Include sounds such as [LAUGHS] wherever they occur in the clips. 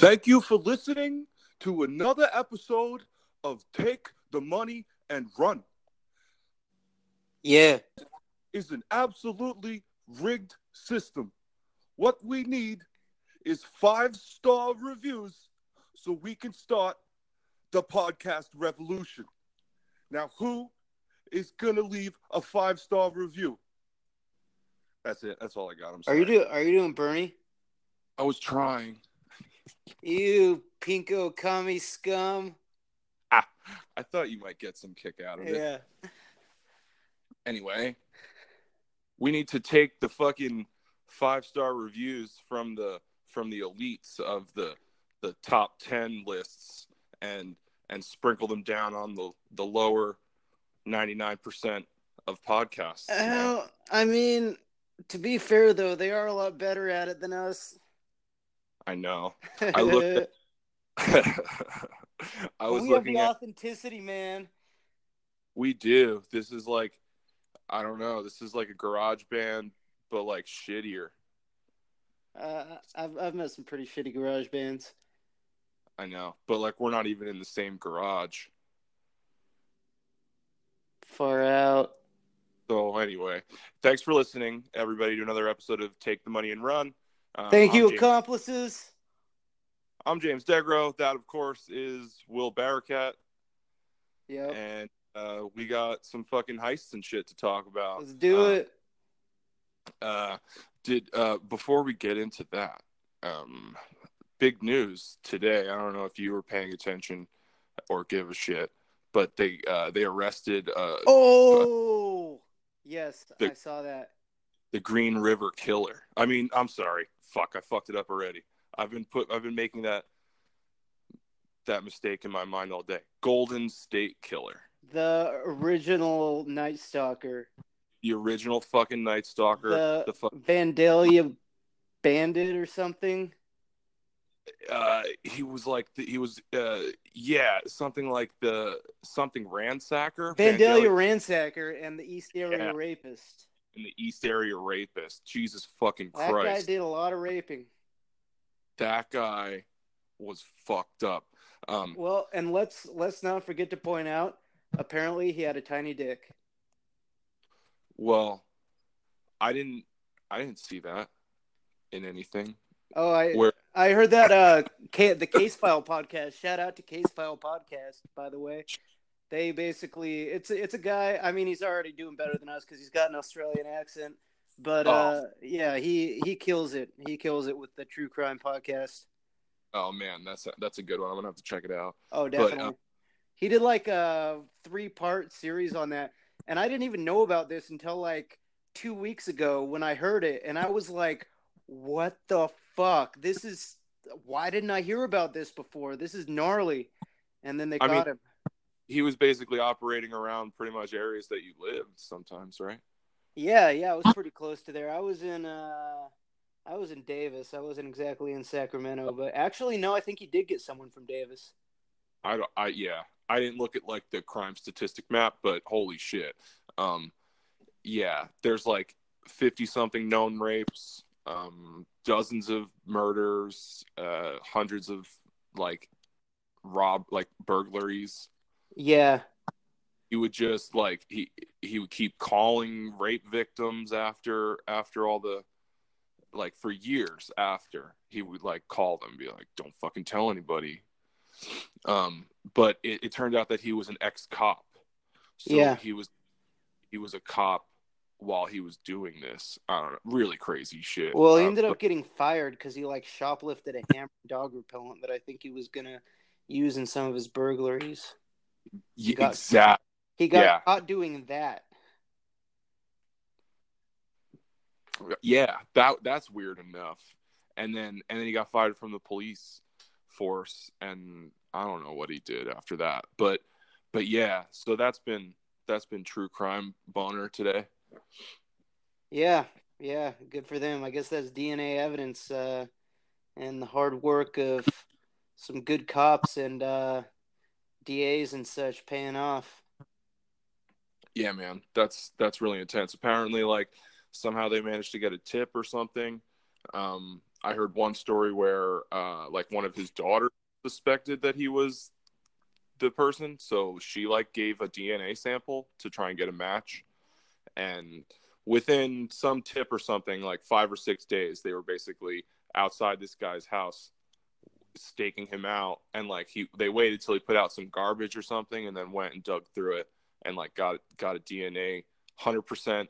Thank you for listening to another episode of Take the Money and Run. Yeah. Is an absolutely rigged system. What we need is five star reviews so we can start the podcast revolution. Now, who is going to leave a five star review? That's it. That's all I got. I'm sorry. Are you do are you doing Bernie? I was trying. You pinko commie scum. Ah, I thought you might get some kick out of it. Yeah. Anyway, we need to take the fucking five star reviews from the from the elites of the the top 10 lists and and sprinkle them down on the the lower 99% of podcasts. Oh, I mean, to be fair though, they are a lot better at it than us. I know. I looked [LAUGHS] [LAUGHS] I was we have the at authenticity, man. we do. This is like I don't know. This is like a garage band but like shittier. Uh, I've I've met some pretty shitty garage bands. I know. But like we're not even in the same garage. Far out. So anyway, thanks for listening, everybody, to another episode of Take the Money and Run. Um, Thank I'm you, James, accomplices. I'm James Degro. That, of course, is Will Barracat, Yep. and uh, we got some fucking heists and shit to talk about. Let's do Uh, it. Uh, did uh, before we get into that, um, big news today. I don't know if you were paying attention or give a shit, but they uh, they arrested uh, Oh, yes, the- I saw that. The Green River Killer. I mean, I'm sorry. Fuck, I fucked it up already. I've been put I've been making that that mistake in my mind all day. Golden State Killer. The original Night Stalker, The original fucking Night Stalker. the, The, fu- Vandalia Bandit or something. uh he was like the, he was uh yeah, something like the something ransacker. Vandalia Ransacker and the East Area Yeah. Rapist. In the East Area rapist. Jesus fucking Christ. That guy did a lot of raping. that guy was fucked up. Um Well, and let's let's not forget to point out. Apparently, he had a tiny dick. well, I didn't I didn't see that in anything. Oh, I Where I heard that uh the Case File [LAUGHS] podcast. Shout out to Case File podcast, by the way. They basically it's a, it's a guy. I mean, he's already doing better than us because he's got an Australian accent. But Oh. uh, yeah, he he kills it. He kills it with the true crime podcast. Oh man, that's a, that's a good one. I'm gonna have to check it out. Oh, But, definitely. uh, he did like a three part series on that, and I didn't even know about this until like two weeks ago when I heard it, and I was like, "What the fuck? This is why didn't I hear about this before? This is gnarly." And then they I caught mean- him. He was basically operating around pretty much areas that you lived sometimes, right? Yeah, yeah, I was pretty close to there. I was in uh I was in Davis. I wasn't exactly in Sacramento, but actually no, I think he did get someone from Davis. I don't. I yeah. I didn't look at like the crime statistic map, but holy shit. Um, yeah, there's like fifty something known rapes, um, dozens of murders, uh, hundreds of like rob like burglaries. Yeah. he would just like he he would keep calling rape victims after after all the like for years after he would like call them be like don't fucking tell anybody um but it, it turned out that he was an ex-cop so Yeah. he was he was a cop while he was doing this i don't know really crazy shit Well, he Uh, ended but- up getting fired because he like shoplifted a hammer dog repellent that I think he was gonna use in some of his burglaries. Yeah, got- exact He got Yeah. caught doing that. yeah that that's weird enough and then and then he got fired from the police force and i don't know what he did after that but but yeah so that's been that's been true crime boner today Yeah, yeah, good for them. I guess that's DNA evidence uh, and the hard work of some good cops and uh, DAs and such paying off. yeah man. That's that's really intense. Apparently like somehow they managed to get a tip or something. Um I heard one story where uh, like one of his daughters suspected that he was the person, so she like gave a DNA sample to try and get a match, and within some tip or something, like five or six days, they were basically outside this guy's house staking him out and like he they waited till he put out some garbage or something and then went and dug through it and like got got a DNA 100%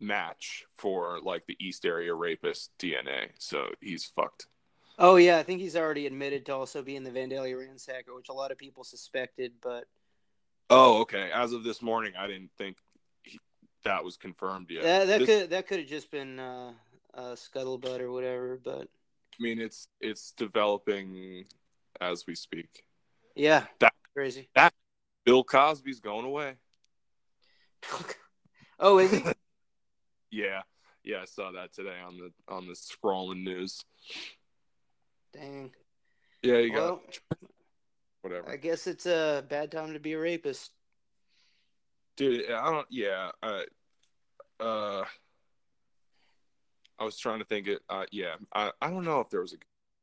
match for like the East Area rapist DNA. So he's fucked. Oh yeah, I think he's already admitted to also being the Vandalia ransacker, which a lot of people suspected, but Oh, okay. As of this morning, I didn't think he, that was confirmed yet. that that This- could that could have just been uh, uh, scuttlebutt or whatever. But I mean, it's it's developing as we speak. yeah, That- crazy. That Bill Cosby's going away. [LAUGHS] oh, is he? [LAUGHS] Yeah, yeah, I saw that today on the on the scrolling news. Dang. Yeah, you got whatever, I guess it's a bad time to be a rapist. dude. I don't. Yeah, uh, uh, I was trying to think it. Uh, yeah, I I don't know if there was a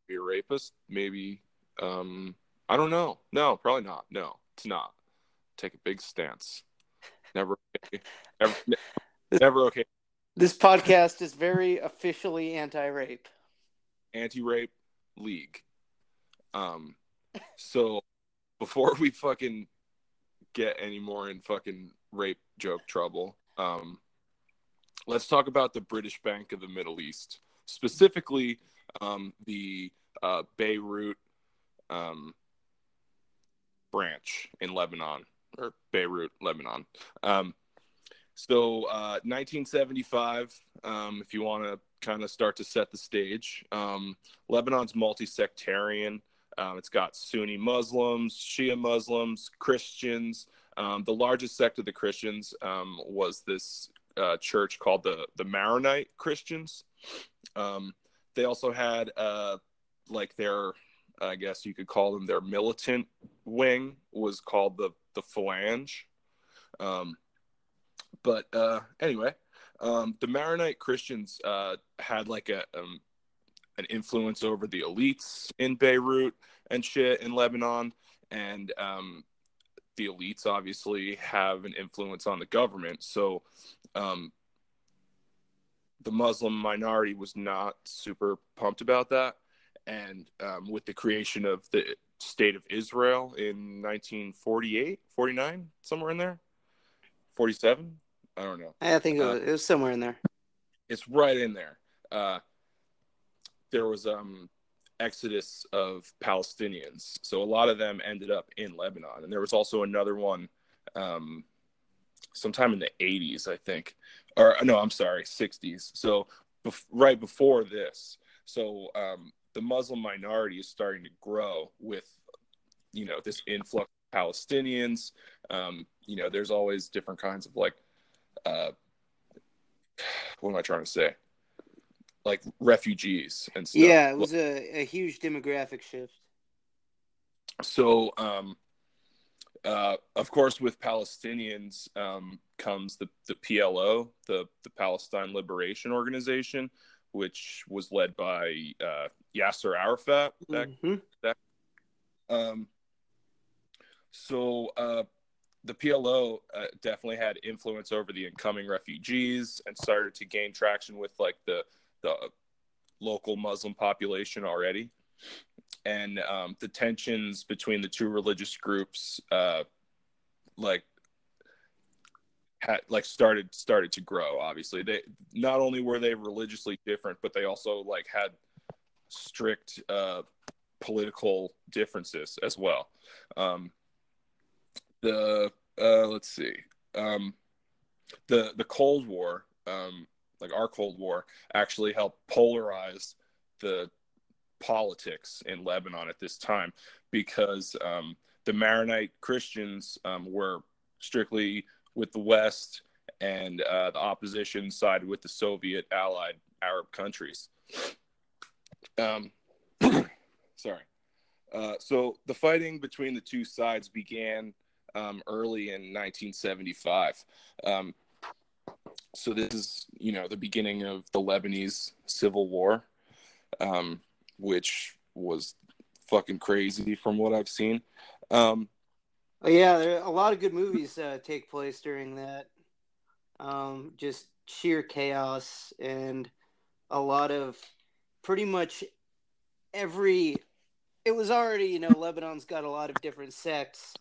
be a rapist. Maybe. Um, I don't know. No, probably not. No, it's not. Take a big stance. Never. Okay. Never, never okay. This podcast is very officially anti-rape. anti-rape league. Um, so before we fucking get any more in fucking rape joke trouble, um, let's talk about the British Bank of the Middle East, specifically um, the uh, Beirut um, branch in Lebanon or Beirut, Lebanon. Um, so, uh, 1975, um, if you want to kind of start to set the stage, um, Lebanon's multi sectarian. Um, it's got Sunni Muslims, Shia Muslims, Christians. The largest sect of the Christians was this uh, church called the, the Maronite Christians. Um, they also had, uh, like, their, I guess you could call them their militant wing, was called the, the Phalange. Um, but uh, anyway, um, the Maronite Christians uh, had like a um, an influence over the elites in Beirut and shit in Lebanon, and um, the elites obviously have an influence on the government. So um, the Muslim minority was not super pumped about that, and um, with the creation of the state of Israel in 1948, 49, somewhere in there, 47. I don't know I think it Uh, was, it was somewhere in there. it's right in there. Uh, there was um exodus of Palestinians, so a lot of them ended up in Lebanon, and there was also another one, um, sometime in the '80s, I think, or no, I'm sorry, '60s. So bef- right before this, so um, the Muslim minority is starting to grow with, you know, this influx of Palestinians. Um, you know, there's always different kinds of like uh, what am I trying to say? Like refugees and stuff. Yeah, it was a, a huge demographic shift. So, um, uh, of course, with Palestinians um, comes the, the PLO, the, the Palestine Liberation Organization, which was led by uh, Yasser Arafat. That Mhm. Um, so uh, the PLO uh, definitely had influence over the incoming refugees and started to gain traction with like the the local Muslim population already, and um, the tensions between the two religious groups, uh, like had like started started to grow. Obviously, they not only were they religiously different, but they also like had strict uh, political differences as well. Um, the uh, let's see, um, the the Cold War, um, like our Cold War, actually helped polarize the politics in Lebanon at this time because um, the Maronite Christians um, were strictly with the West, and uh, the opposition sided with the Soviet allied Arab countries. Um, [COUGHS] sorry. Uh, so the fighting between the two sides began um, early in 1975. Um, so this is, you know, the beginning of the Lebanese civil war. um, which was fucking crazy from what I've seen. Um, yeah, a lot of good movies uh, take place during that. Um, just sheer chaos and a lot of pretty much every. It was already, you know, Lebanon's got a lot of different sects,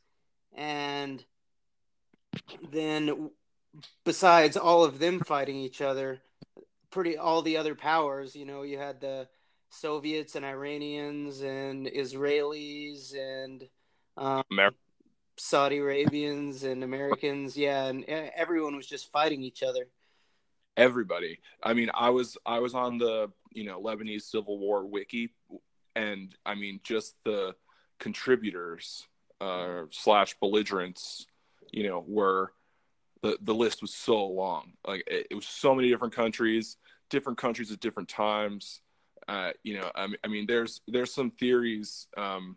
and then besides all of them fighting each other, pretty all the other powers, you know, you had the Soviets and Iranians and Israelis and um, Amer- Saudi Arabians and Americans, yeah, and everyone was just fighting each other. everybody. I mean, I was I was on the you know Lebanese Civil War wiki, and I mean just the contributors uh, slash belligerents, you know, were the the list was so long. Like it, it was so many different countries, different countries at different times. Uh, you know, I mean, I mean, there's there's some theories um,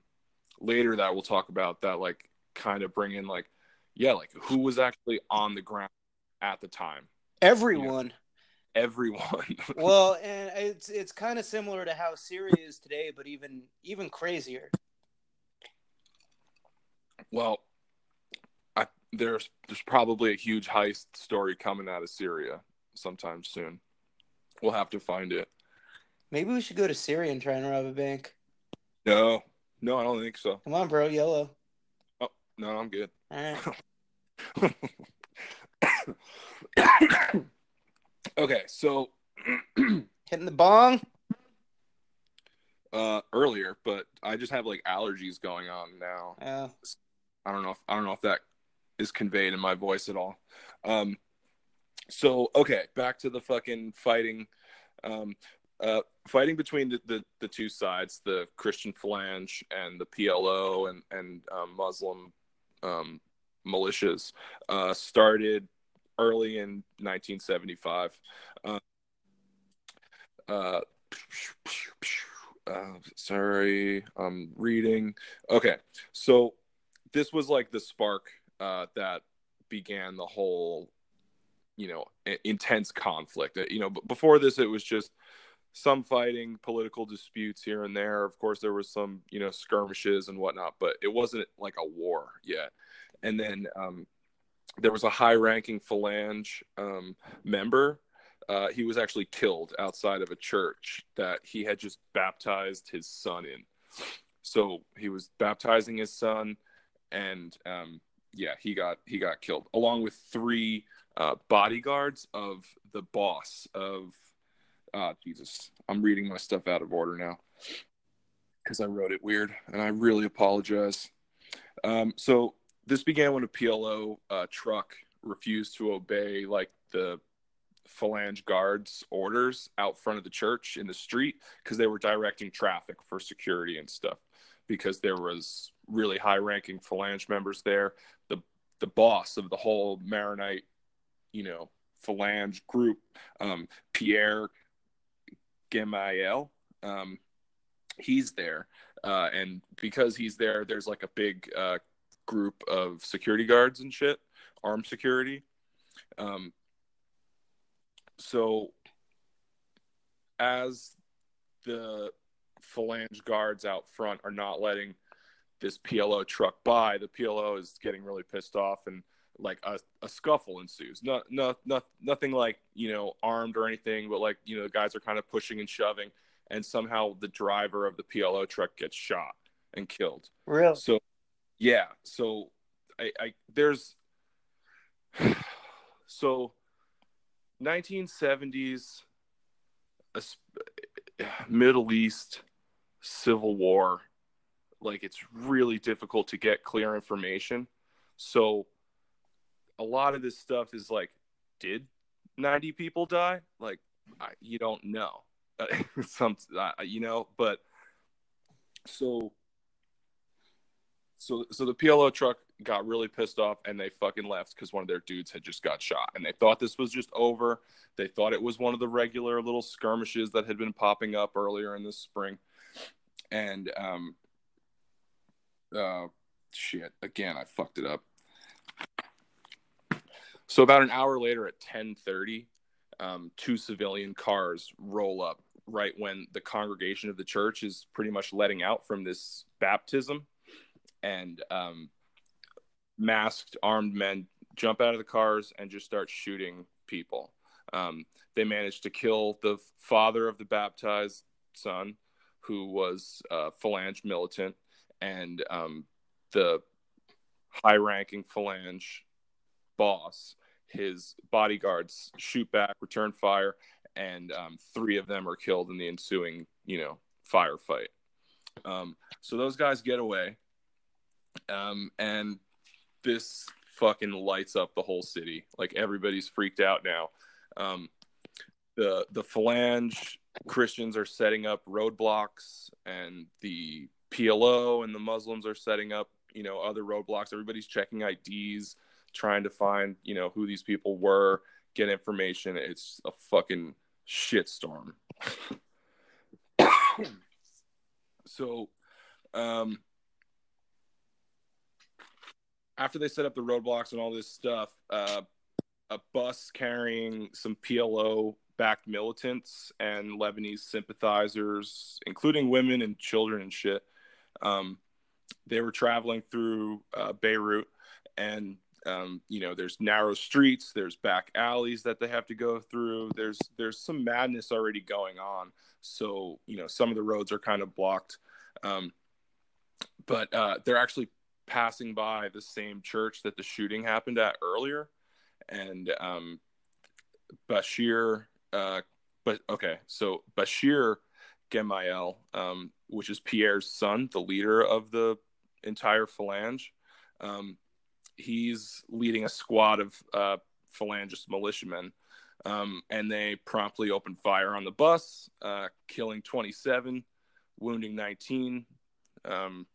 later that we'll talk about that like kind of bring in like, yeah, like who was actually on the ground at the time. Everyone. Everyone. [LAUGHS] well, and it's it's kind of similar to how Syria is today, but even even crazier. Well, I, there's there's probably a huge heist story coming out of Syria sometime soon. We'll have to find it. Maybe we should go to Syria and try and rob a bank. No, no, I don't think so. Come on, bro, yellow. Oh no, I'm good. All right. [LAUGHS] okay, so [CLEARS THROAT] Hitting the bong. uh, earlier, but I just have like allergies going on now. Yeah. I don't know. If, I don't know if that is conveyed in my voice at all. Um, so okay, back to the fucking fighting. Um, uh, fighting between the, the, the two sides, the Christian Phalange and the PLO and and um, Muslim um, militias, uh, started early in 1975. Uh, uh, uh, [SNIFFS] sorry, I'm reading. Okay, so this was like the spark uh, that began the whole, you know, intense conflict. Uh, You know, before this, it was just some fighting, political disputes here and there. Of course, there was some, you know, skirmishes and whatnot, but it wasn't like a war yet. And then um, there was a high-ranking Phalange um, member. Uh, he was actually killed outside of a church that he had just baptized his son in. So he was baptizing his son, and um, yeah, he got he got killed along with three uh, bodyguards of the boss of. Ah, Jesus, I'm reading my stuff out of order now because I wrote it weird, and I really apologize. Um, so this began when a PLO uh, truck refused to obey like the phalange guards orders out front of the church in the street because they were directing traffic for security and stuff because there was really high ranking phalange members there the the boss of the whole maronite you know phalange group um, pierre Gemayel, um, he's there uh, and because he's there there's like a big uh, group of security guards and shit armed security. Um, so as the phalange guards out front are not letting this PLO truck by, the PLO is getting really pissed off and like a, a scuffle ensues. Not, not, not, nothing like, you know, armed or anything, but like, you know, the guys are kind of pushing and shoving and somehow the driver of the PLO truck gets shot and killed. Real. So, yeah. So, I, I there's [SIGHS] so 1970s a [SIGHS] Middle East civil war. Like it's really difficult to get clear information. So, a lot of this stuff is like, did 90 people die? Like, I, you don't know. [LAUGHS] Some, you know, but so so so the PLO truck got really pissed off and they fucking left because one of their dudes had just got shot and they thought this was just over. They thought it was one of the regular little skirmishes that had been popping up earlier in the spring. And um uh shit, again I fucked it up. So about an hour later at 10:30, um, two civilian cars roll up right when the congregation of the church is pretty much letting out from this baptism, and um, masked armed men jump out of the cars and just start shooting people. Um, they managed to kill the father of the baptized son, who was a phalange militant, and um, the high ranking phalange boss. His bodyguards shoot back, return fire, and um, three of them are killed in the ensuing, you know, firefight. Um, so those guys get away, um, and this fucking lights up the whole city. Like everybody's freaked out now. Um, the the phalange Christians are setting up roadblocks, and the PLO and the Muslims are setting up, you know, other roadblocks. Everybody's checking IDs, trying to find, you know, who these people were, get information. It's a fucking shitstorm. [COUGHS] so, um, after they set up the roadblocks and all this stuff, uh, a bus carrying some PLO backed militants and Lebanese sympathizers, including women and children and shit. Um, they were traveling through uh, Beirut, and um, you know, there's narrow streets, there's back alleys that they have to go through. There's there's some madness already going on. So you know, some of the roads are kind of blocked, um, but uh, they're actually passing by the same church that the shooting happened at earlier, and um, Bashir. Uh, but okay, so Bashir Gemayel, um, which is Pierre's son, the leader of the entire phalange. Um, he's leading a squad of uh, phalangist militiamen, um, and they promptly open fire on the bus, uh, killing 27, wounding 19. Um,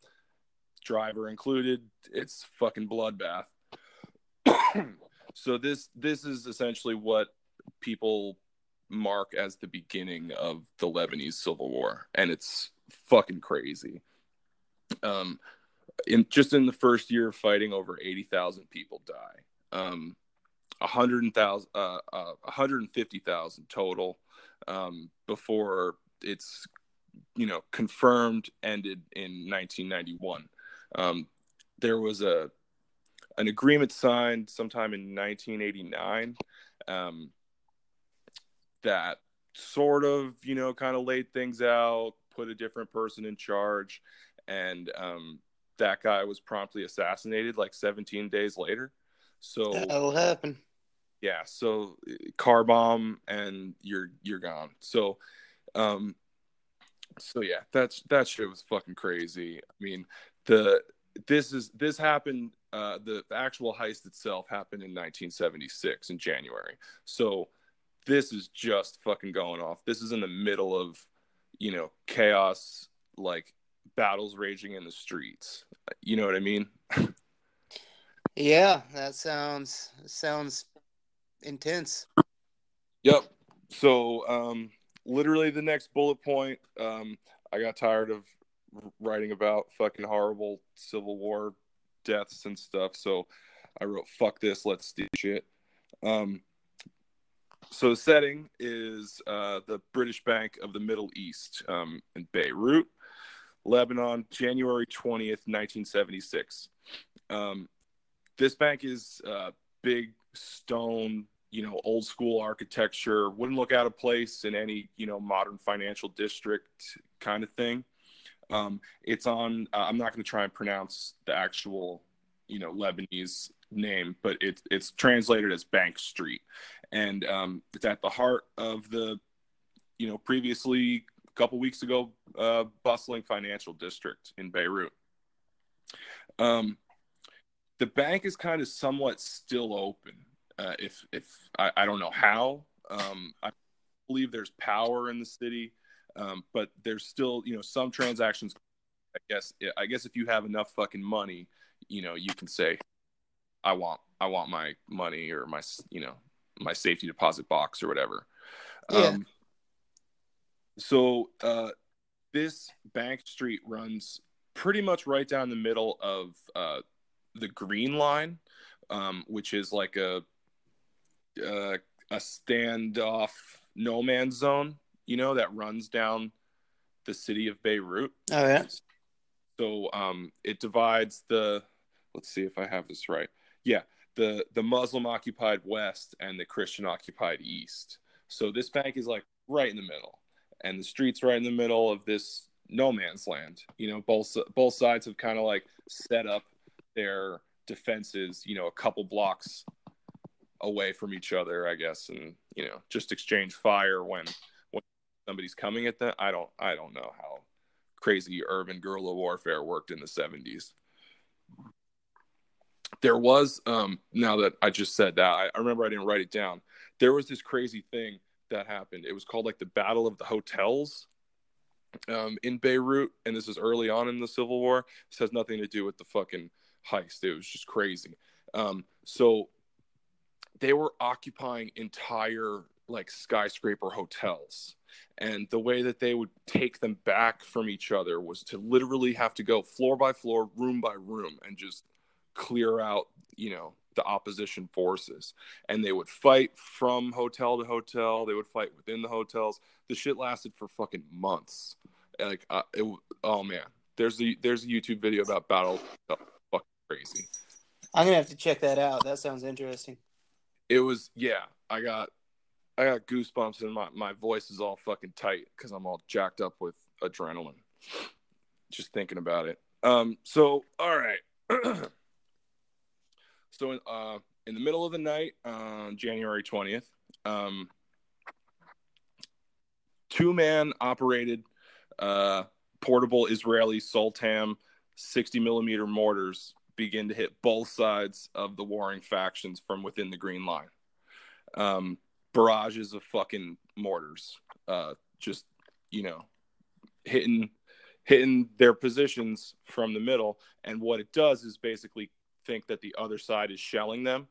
driver included. It's fucking bloodbath. [CLEARS THROAT] so this this is essentially what people mark as the beginning of the Lebanese civil war, and it's fucking crazy. Um, in just in the first year of fighting, over eighty thousand people die. Um, a hundred thousand, uh, uh, hundred and fifty thousand total um, before it's you know confirmed ended in 1991. Um, there was a an agreement signed sometime in 1989 um, that sort of you know kind of laid things out, put a different person in charge, and um, that guy was promptly assassinated like 17 days later. So that'll happen. Yeah, so car bomb and you're you're gone. So um so yeah, that's that shit was fucking crazy. I mean, the this is this happened uh the, the actual heist itself happened in 1976 in January. So this is just fucking going off. This is in the middle of, you know, chaos like battles raging in the streets. You know what I mean? yeah, that sounds sounds intense. Yep. So, um, literally the next bullet point, um, I got tired of writing about fucking horrible Civil War deaths and stuff. So I wrote, fuck this, let's do shit. Um, so the setting is uh, the British Bank of the Middle East um, in Beirut. Lebanon, January 20th, 1976. Um, this bank is uh, big stone, you know, old school architecture. Wouldn't look out of place in any, you know, modern financial district kind of thing. Um, it's on. Uh, I'm not going to try and pronounce the actual, you know, Lebanese name, but it's it's translated as Bank Street, and um, it's at the heart of the, you know, previously couple weeks ago, uh, bustling financial district in Beirut. Um, the bank is kind of somewhat still open. Uh, if if I, I, don't know how, um, I believe there's power in the city, um, but there's still you know some transactions. I guess I guess if you have enough fucking money, you know you can say, I want I want my money or my you know my safety deposit box or whatever. Yeah. Um, so uh, this bank street runs pretty much right down the middle of uh, the Green Line, um, which is like a uh, a standoff no man's zone, you know, that runs down the city of Beirut. Oh yeah. So um, it divides the. Let's see if I have this right. Yeah, the the Muslim occupied West and the Christian occupied East. So this bank is like right in the middle, and the streets right in the middle of this no man's land. You know, both both sides have kind of like set up their defenses. You know, a couple blocks away from each other, I guess, and you know, just exchange fire when when somebody's coming at them. I don't I don't know how crazy urban guerrilla warfare worked in the 70s. There was um now that I just said that, I, I remember I didn't write it down. There was this crazy thing that happened. It was called like the Battle of the Hotels um, in Beirut, and this is early on in the Civil War. This has nothing to do with the fucking heist. It was just crazy. Um, so they were occupying entire like skyscraper hotels and the way that they would take them back from each other was to literally have to go floor by floor room by room and just clear out you know the opposition forces. And they would fight from hotel to hotel. They would fight within the hotels. The shit lasted for fucking months. Like uh, it, oh man. There's the there's a youtube video about battle oh, fucking crazy. I'm gonna have to check that out. That sounds interesting. it was yeah i got i got goosebumps and my, my voice is all fucking tight because i'm all jacked up with adrenaline. Just thinking about it. Um so all right [CLEARS THROAT] so uh in the middle of the night on january 20th um two man operated uh portable israeli Soltam 60 millimeter mortars begin to hit both sides of the warring factions from within the green line um, barrages of fucking mortars, uh, just you know, hitting hitting their positions from the middle. And what it does is basically think that the other side is shelling them,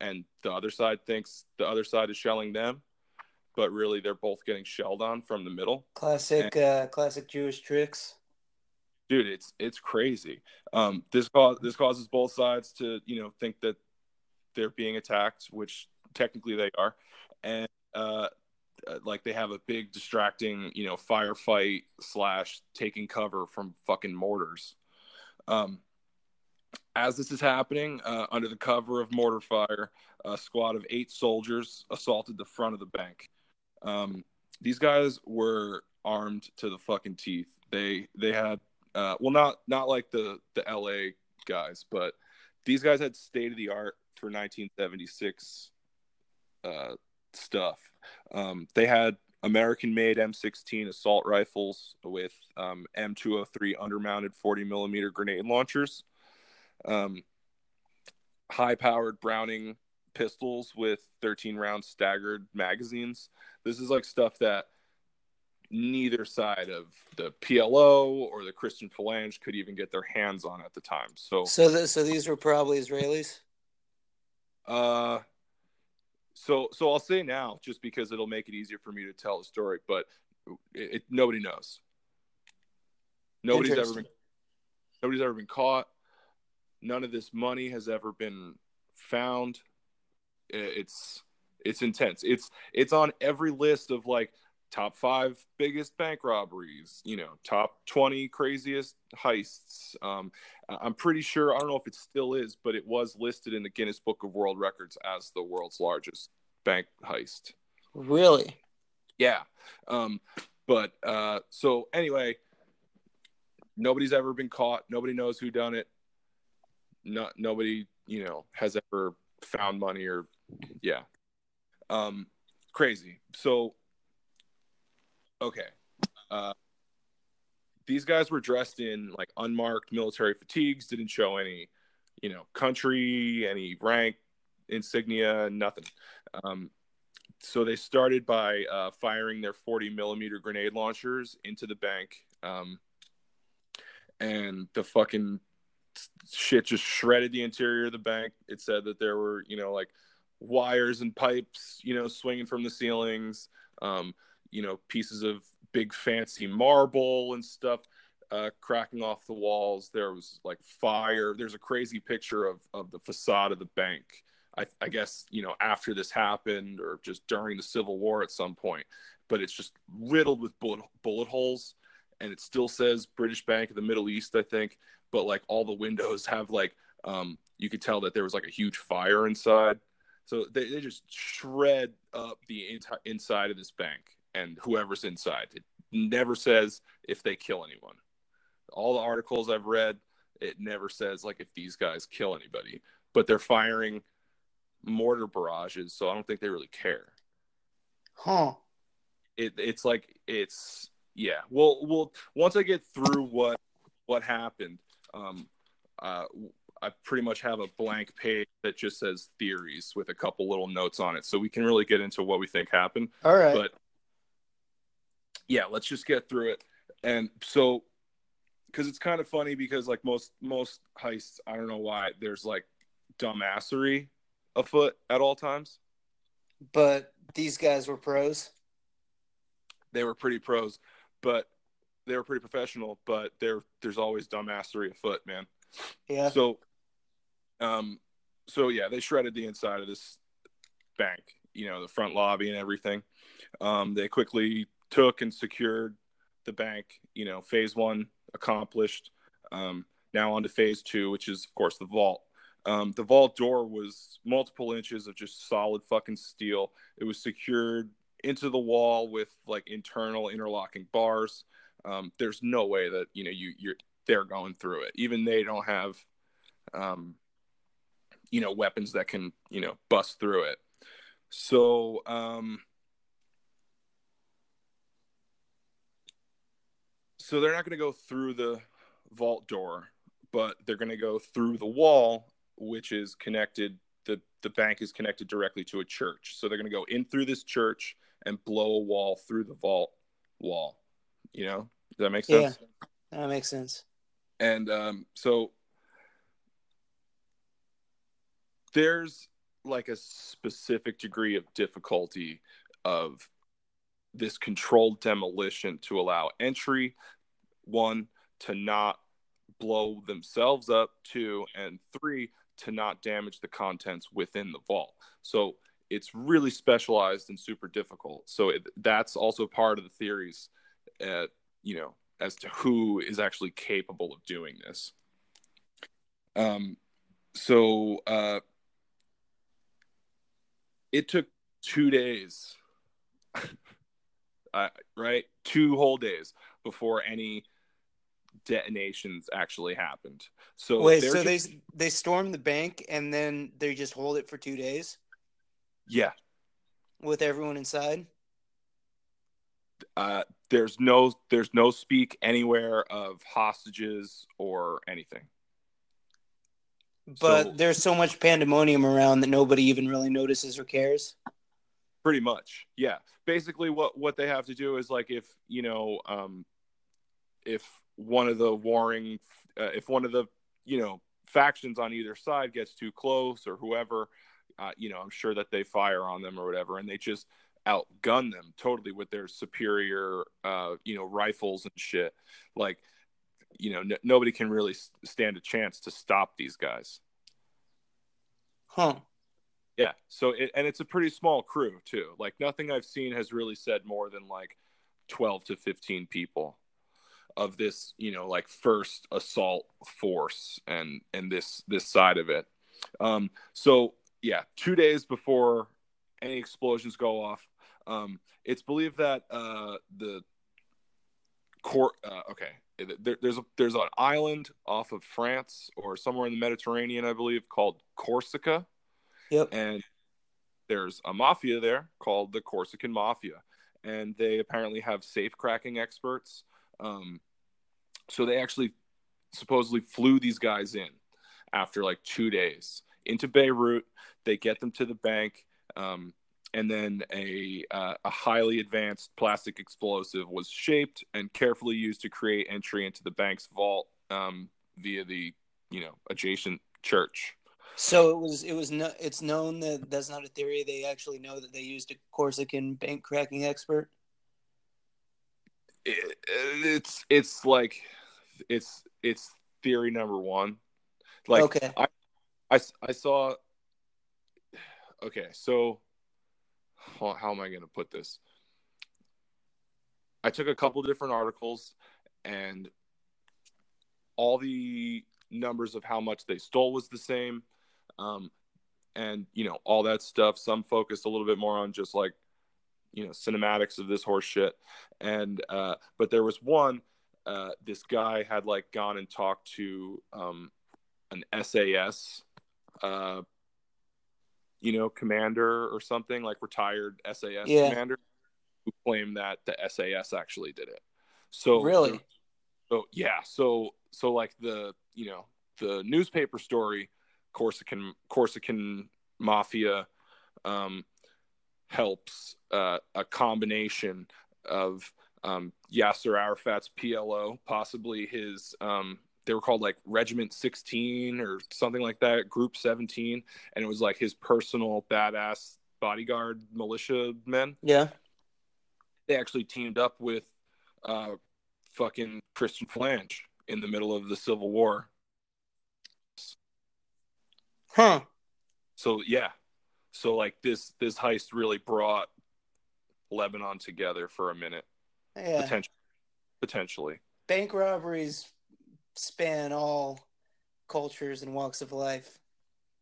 and the other side thinks the other side is shelling them, but really they're both getting shelled on from the middle. Classic, uh, classic Jewish tricks. Dude, it's it's crazy. Um, this cause this causes both sides to you know think that they're being attacked, which technically they are, and uh, uh, like they have a big distracting, you know, firefight slash taking cover from fucking mortars. Um, as this is happening, uh, under the cover of mortar fire, a squad of eight soldiers assaulted the front of the bank. Um, these guys were armed to the fucking teeth. They they had uh, well not not like the the LA guys, but these guys had state of the art for 1976 uh, stuff. Um, they had American made M16 assault rifles with um, M203 undermounted 40 millimeter grenade launchers, um, high powered Browning pistols with 13 round staggered magazines. This is like stuff that neither side of the PLO or the Christian Phalange could even get their hands on at the time. So, So, th- so these were probably Israelis. uh, so so I'll say now, just because it'll make it easier for me to tell the story, but it, it nobody knows. Nobody's ever been nobody's ever been caught. None of this money has ever been found. It's it's intense. It's it's on every list of like top five biggest bank robberies. You know, top twenty craziest heists. Um, I'm pretty sure. I don't know if it still is, but it was listed in the Guinness Book of World Records as the world's largest bank heist. Really? Yeah. Um, but uh, so anyway, nobody's ever been caught. Nobody knows who done it. Not nobody, you know, has ever found money or yeah. Um, crazy. So okay. Uh, these guys were dressed in like unmarked military fatigues, didn't show any, you know, country, any rank, insignia, nothing. Um, so they started by uh, firing their 40 millimeter grenade launchers into the bank um, and the fucking shit just shredded the interior of the bank. It said that there were you know like wires and pipes you know swinging from the ceilings um, you know pieces of big fancy marble and stuff uh, cracking off the walls. There was like fire. There's a crazy picture of, of the facade of the bank I, I guess you know after this happened or just during the Civil War at some point, but it's just riddled with bullet bullet holes, and it still says British Bank of the Middle East, I think. But like all the windows have like um, you could tell that there was like a huge fire inside. So they, they just shred up the entire inside of this bank and whoever's inside. It never says if they kill anyone. All the articles I've read, it never says like if these guys kill anybody, but they're firing mortar barrages, so I don't think they really care. Huh. It it's like it's yeah. Well, well, once I get through what what happened, um, uh, I pretty much have a blank page that just says theories with a couple little notes on it, so we can really get into what we think happened. All right. But yeah, let's just get through it. And so, because it's kind of funny because like most most heists, I don't know why there's like dumbassery afoot at all times. but these guys were pros. They were pretty pros, but they were pretty professional. But there there's always dumbassery afoot, man. Yeah. So, um, so yeah, they shredded the inside of this bank, you know, the front lobby and everything. Um, they quickly took and secured the bank. You know, phase one accomplished. Um, now on to phase two, which is of course the vault. Um, the vault door was multiple inches of just solid fucking steel. It was secured into the wall with like internal interlocking bars. Um, there's no way that you know you you're they're going through it. Even they don't have, um, you know, weapons that can you know bust through it. So um, so they're not going to go through the vault door, but they're going to go through the wall, which is connected. the The bank is connected directly to a church, so they're going to go in through this church and blow a wall through the vault wall. You know, does that make sense? Yeah, That makes sense. and um, so there's like a specific degree of difficulty of this controlled demolition to allow entry one to not blow themselves up two and three to not damage the contents within the vault so it's really specialized and super difficult so it, that's also part of the theories uh, you know as to who is actually capable of doing this. Um, so uh, it took two days, [LAUGHS] uh, right? Two whole days before any detonations actually happened. So Wait, so just- they they storm the bank and then they just hold it for two days yeah, with everyone inside. Uh, there's no there's no speak anywhere of hostages or anything. But So- there's so much pandemonium around that nobody even really notices or cares. pretty much yeah basically what what they have to do is like if you know um if one of the warring uh, if one of the you know factions on either side gets too close or whoever uh, you know i'm sure that they fire on them or whatever and they just outgun them totally with their superior uh you know rifles and shit like you know n- nobody can really stand a chance to stop these guys Huh. yeah. So it, and it's a pretty small crew too. Like nothing I've seen has really said more than like 12 to 15 people of this, you know, like first assault force and and this this side of it. Um so yeah, 2 days before any explosions go off, um it's believed that uh the court uh, okay there, there's a there's an island off of France or somewhere in the Mediterranean I believe called Corsica Yep. and there's a mafia there called the Corsican Mafia, and they apparently have safe cracking experts. Um, so they actually supposedly flew these guys in after like two days into Beirut. They get them to the bank, um, and then a uh, a highly advanced plastic explosive was shaped and carefully used to create entry into the bank's vault um, via the you know adjacent church. So it was it was no, it's known that that's not a theory. They actually know that they used a Corsican bank cracking expert. it, it's it's like it's it's theory number one like okay. I, I saw okay, so how, how am I going to put this? I took a couple different articles and all the numbers of how much they stole was the same. Um, and, you know, all that stuff. Some focused a little bit more on just like, you know, cinematics of this horse shit. And, uh, but there was one, uh, this guy had like gone and talked to um, an SAS, uh, you know, commander or something like retired SAS Yeah. commander who claimed that the SAS actually did it. So really? so yeah, so so like the you know the newspaper story, Corsican Corsican mafia um, helps uh, a combination of um, Yasser Arafat's PLO, possibly his um, they were called like Regiment 16 or something like that, Group 17, and it was like his personal badass bodyguard militia men Yeah. they actually teamed up with uh, fucking Christian Phalange in the middle of the Civil War. Huh. So yeah, so like this this heist really brought Lebanon together for a minute, Yeah. potentially. Potentially, Bank robberies span all cultures and walks of life.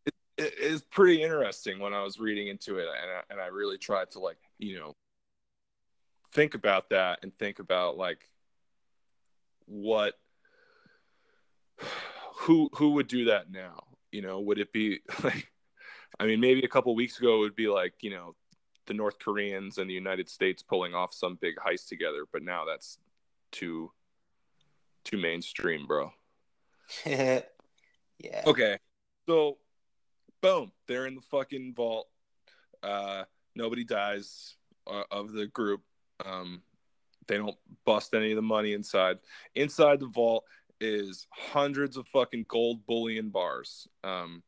it, it's pretty interesting when I was reading into it, and I, and I really tried to like you know think about that and think about like what who who would do that now you know would it be [LAUGHS] like i mean maybe a couple weeks ago it would be like you know the north koreans and the united states pulling off some big heist together but now that's too too mainstream bro. [LAUGHS] Yeah. okay so boom they're in the fucking vault. Uh nobody dies uh, of the group. Um they don't bust any of the money inside. Inside the vault is hundreds of fucking gold bullion bars. Um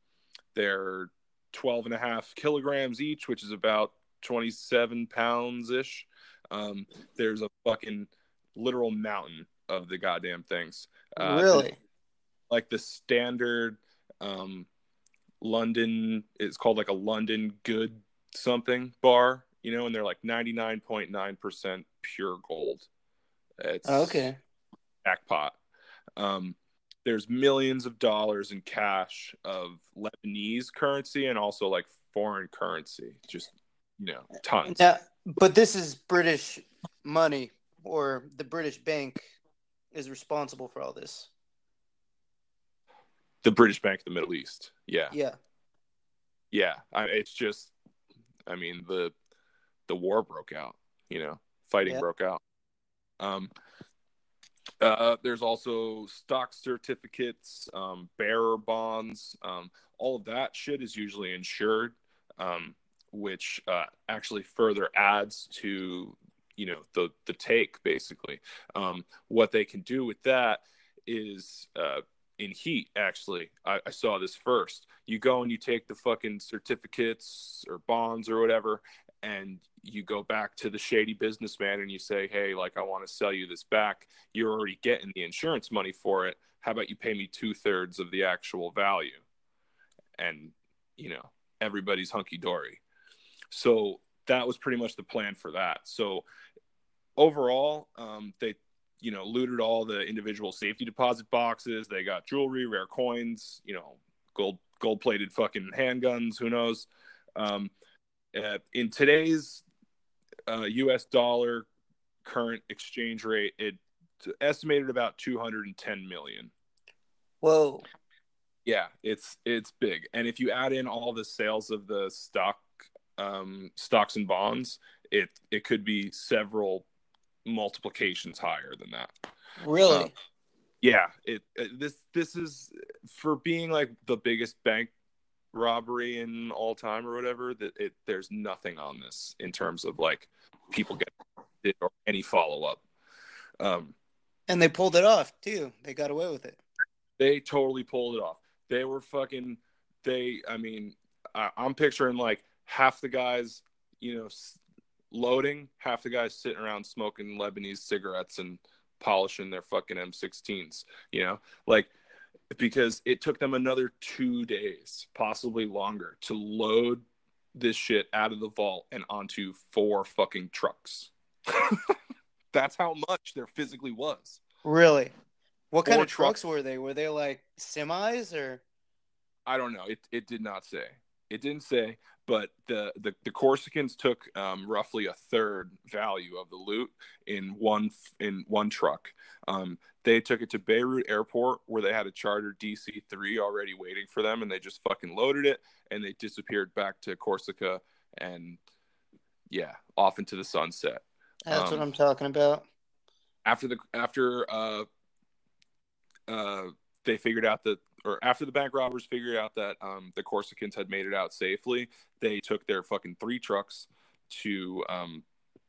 they're 12 and a half kilograms each which is about 27 pounds ish um there's a fucking literal mountain of the goddamn things uh, really? like the standard um London it's called like a London good something bar, you know, and they're like 99.9% pure gold. It's Oh, okay. jackpot. Um there's millions of dollars in cash of Lebanese currency and also like foreign currency. Just you know, tons. Now, but this is British money, or the British bank is responsible for all this. The British Bank of the Middle East. Yeah. Yeah. yeah I, it's just i mean the the war broke out you know fighting Yeah. broke out um uh, there's also stock certificates um, bearer bonds um, all of that shit is usually insured um, which uh, actually further adds to you know the the take basically. Um, what they can do with that is uh, in heat actually. I, I saw this first. You go and you take the fucking certificates or bonds or whatever and you go back to the shady businessman and you say hey like i want to sell you this back. You're already getting the insurance money for it. How about you pay me two-thirds of the actual value? And you know everybody's hunky-dory. So that was pretty much the plan for that. So overall um, they you know looted all the individual safety deposit boxes. They got jewelry rare coins you know gold gold plated fucking handguns who knows? Um, uh, in today's uh, us dollar current exchange rate it estimated about 210 million. Whoa. yeah it's it's big. And if you add in all the sales of the stock um, stocks and bonds it it could be several multiplications higher than that Really? Uh, yeah it, it this this is for being like the biggest bank robbery in all time or whatever that it there's nothing on this in terms of like people get it or any follow-up um and they pulled it off too. They got away with it. they totally pulled it off they were fucking they i mean I, i'm picturing like half the guys you know loading half the guys sitting around smoking lebanese cigarettes and polishing their fucking m16s you know like because it took them another two days possibly longer to load this shit out of the vault and onto four fucking trucks. [LAUGHS] That's how much there physically was. Really? What kind Four of trucks trucks. were they? Were they like semis or? I don't know. It it did not say. It didn't say, but the the, the Corsicans took um, roughly a third value of the loot in one in one truck. Um, they took it to Beirut Airport where they had a charter DC three already waiting for them, and they just fucking loaded it and they disappeared back to Corsica and yeah, off into the sunset. That's what Um, I'm talking about. after the after uh uh they figured out that or after the bank robbers figured out that um the Corsicans had made it out safely, they took their fucking three trucks to um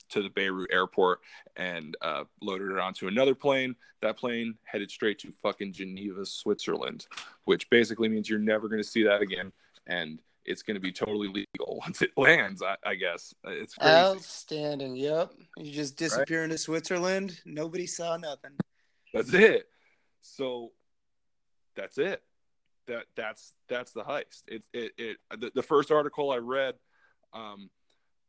to the Beirut airport and uh, loaded it onto another plane. That plane headed straight to fucking Geneva, Switzerland, which basically means you're never going to see that again, and it's going to be totally legal [LAUGHS] once it lands. I, I guess it's crazy. Outstanding. Yep. You just disappear into Switzerland. Nobody saw nothing. That's it. So that's it. That that's that's the heist. It it, it the, the first article I read, um,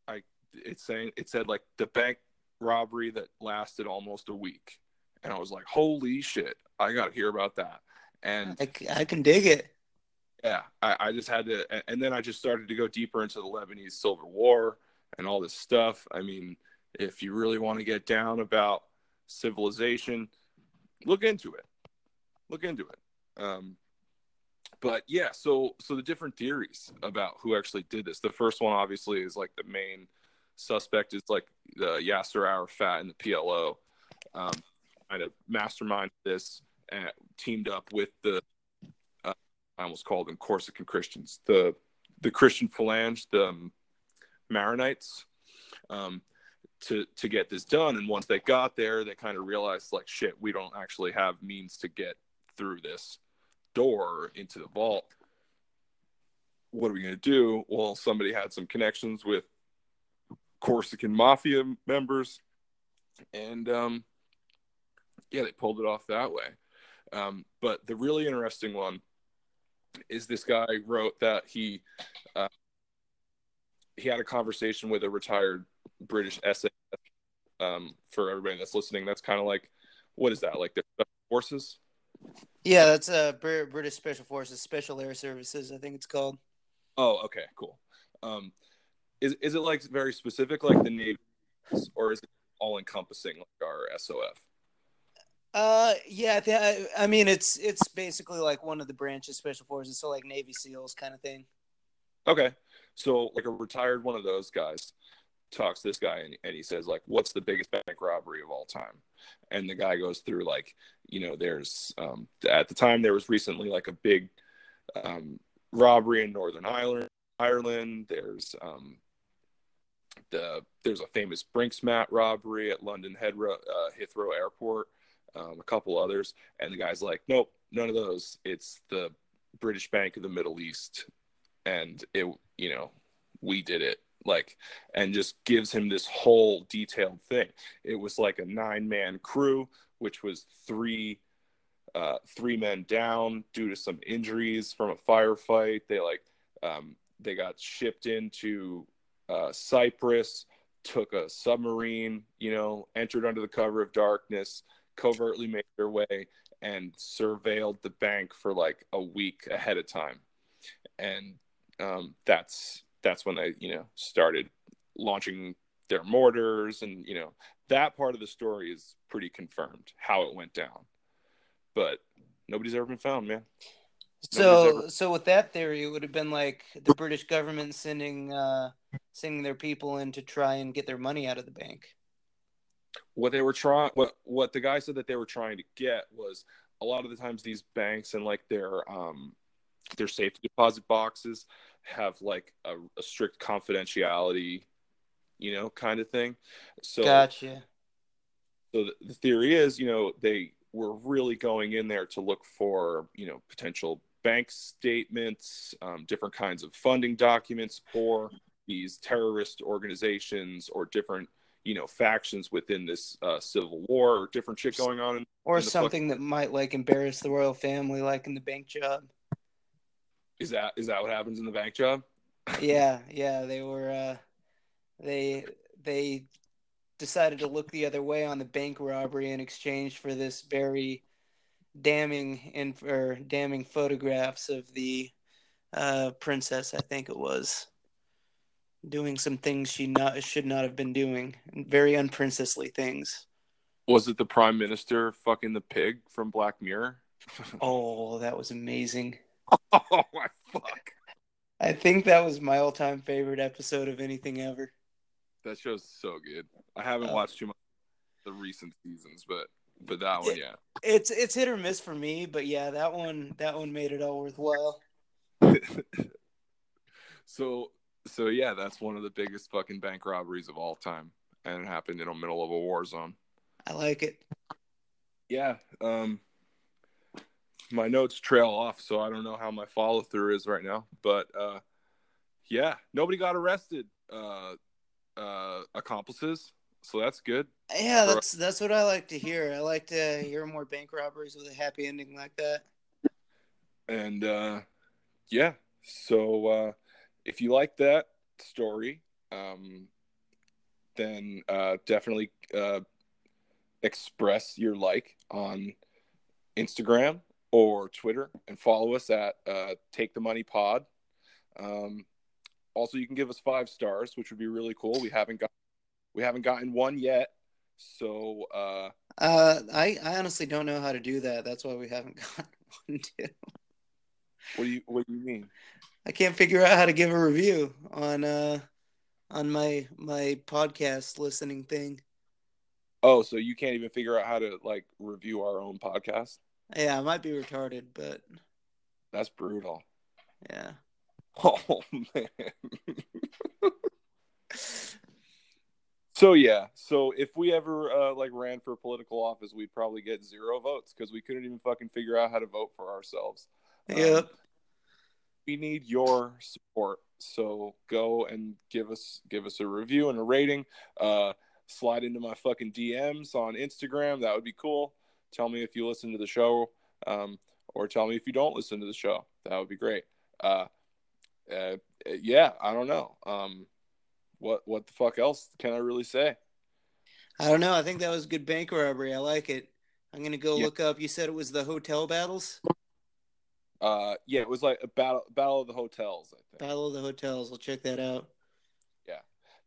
I it's saying it said like the bank robbery that lasted almost a week, and I was like, holy shit, I got to hear about that. And I can dig it. yeah, I, I just had to, and then I just started to go deeper into the Lebanese Civil War and all this stuff. I mean, if you really want to get down about civilization, look into it. Look into it. Um, but yeah, so so the different theories about who actually did this. The first one, obviously, is like the main suspect is like the Yasser Arafat and the PLO, um, kind of mastermind this and teamed up with the I almost called them Corsican Christians, the the Christian Phalange, the um, Maronites, um, to to get this done. And once they got there, they kind of realized like shit, we don't actually have means to get through this door into the vault. What are we gonna do? Well, somebody had some connections with Corsican mafia members, and um, yeah, they pulled it off that way. Um, but the really interesting one is this guy wrote that he uh, he had a conversation with a retired British SAS. Um, for everybody that's listening, that's kind of like what is that like the forces? Yeah, that's uh, British Special Forces, Special Air Services, I think it's called. Oh, okay, cool. Um, is is it like very specific, like the Navy, or is it all encompassing like our SOF? Uh, yeah, I, I, I mean it's it's basically like one of the branches, Special Forces, so like Navy SEALs kind of thing. Okay, so like a retired one of those guys talks to this guy and, and he says like, "What's the biggest bank robbery of all time?" And the guy goes through like, you know, there's um, at the time there was recently like a big um, robbery in Northern Ireland. Ireland. There's um, the there's a famous Brink's-Mat robbery at London Heathrow, uh, Heathrow Airport. Um, a couple others, and the guy's like, "Nope, none of those. It's the British Bank of the Middle East." and it you know we did it like and just gives him this whole detailed thing. It was like a nine man crew which was three uh three men down due to some injuries from a firefight. They like um they got shipped into uh cyprus took a submarine you know entered under the cover of darkness covertly made their way and surveilled the bank for like a week ahead of time. And um, that's that's when they you know started launching their mortars. And you know that part of the story is pretty confirmed how it went down. But nobody's ever been found man. So Nobody's so with that theory, it would have been like the British government sending uh sending their people in to try and get their money out of the bank. what they were trying what what the guy said that they were trying to get was a lot of the times these banks and like their um their safety deposit boxes have like a, a strict confidentiality you know kind of thing so Gotcha. so the, the theory is you know they were really going in there to look for you know potential bank statements um, different kinds of funding documents for these terrorist organizations or different you know factions within this uh, civil war or different shit going on in, Or in something that might like embarrass the royal family, like in the bank job. Is that is that what happens in the bank job [LAUGHS] yeah, yeah, they were. Uh, they they decided to look the other way on the bank robbery in exchange for this very damning and or damning photographs of the uh, princess. I think it was doing some things she not should not have been doing, very unprincessly things. Was it the prime minister fucking the pig from Black Mirror? [LAUGHS] Oh, that was amazing. Oh [LAUGHS] my fuck! I think that was my all-time favorite episode of anything ever. That show's so good. I haven't Uh, watched too much the recent seasons, but but that one, yeah. It's it's hit or miss for me, but yeah, that one that one made it all worthwhile. [LAUGHS] so so yeah, that's one of the biggest fucking bank robberies of all time, and it happened in the middle of a war zone. I like it. Yeah. Um, my notes trail off, so I don't know how my follow through is right now, but uh, yeah, nobody got arrested. Uh, uh, accomplices, so that's good. Yeah, that's that's what I like to hear. I like to hear more bank robberies with a happy ending like that. and uh yeah so uh if you like that story um then uh definitely uh express your like on instagram or twitter and follow us at uh take the money pod um also you can give us five stars which would be really cool we haven't got we haven't gotten one yet so uh Uh, I I honestly don't know how to do that. That's why we haven't [LAUGHS] gotten one. Too. what do you what do you mean I can't figure out how to give a review on uh on my my podcast listening thing. oh so you can't even figure out how to like review our own podcast Yeah, I might be retarded, but That's brutal. yeah. [LAUGHS] Oh man. [LAUGHS] so yeah, so if we ever uh, like ran for political office, we'd probably get zero votes because we couldn't even fucking figure out how to vote for ourselves. Um, Yep. we need your support. So go and give us give us a review and a rating. Uh, slide into my fucking DMs on Instagram. That would be cool. Tell me if you listen to the show, um, or tell me if you don't listen to the show. That would be great. Uh, uh, yeah, I don't know. Um, what what the fuck else can I really say? I don't know. I think that was good bank robbery. I like it. I'm gonna go Yeah. look up. You said it was the hotel battles, Uh, yeah, it was like a battle battle of the hotels. I think. battle of the hotels. I'll check that out. Yeah,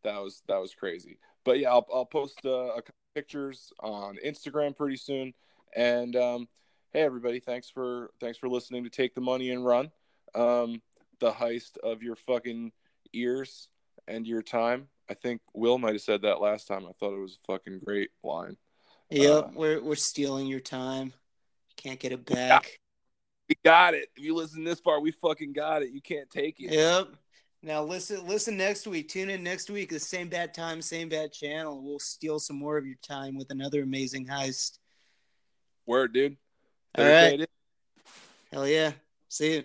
that was that was crazy. But yeah, I'll I'll post uh, a couple pictures on Instagram pretty soon. And um, hey, everybody, thanks for thanks for listening to Take the Money and Run, um, the heist of your fucking ears and your time. I think Will might have said that last time. I thought it was a fucking great line. Yep, Uh, we're we're stealing your time. Can't get it back. We got it. If you listen this far, we fucking got it. You can't take it. Yep. Now listen listen next week. Tune in next week. The same bad time, same bad channel. We'll steal some more of your time with another amazing heist. Word, dude. All right. Thursday it is. Hell yeah. See you.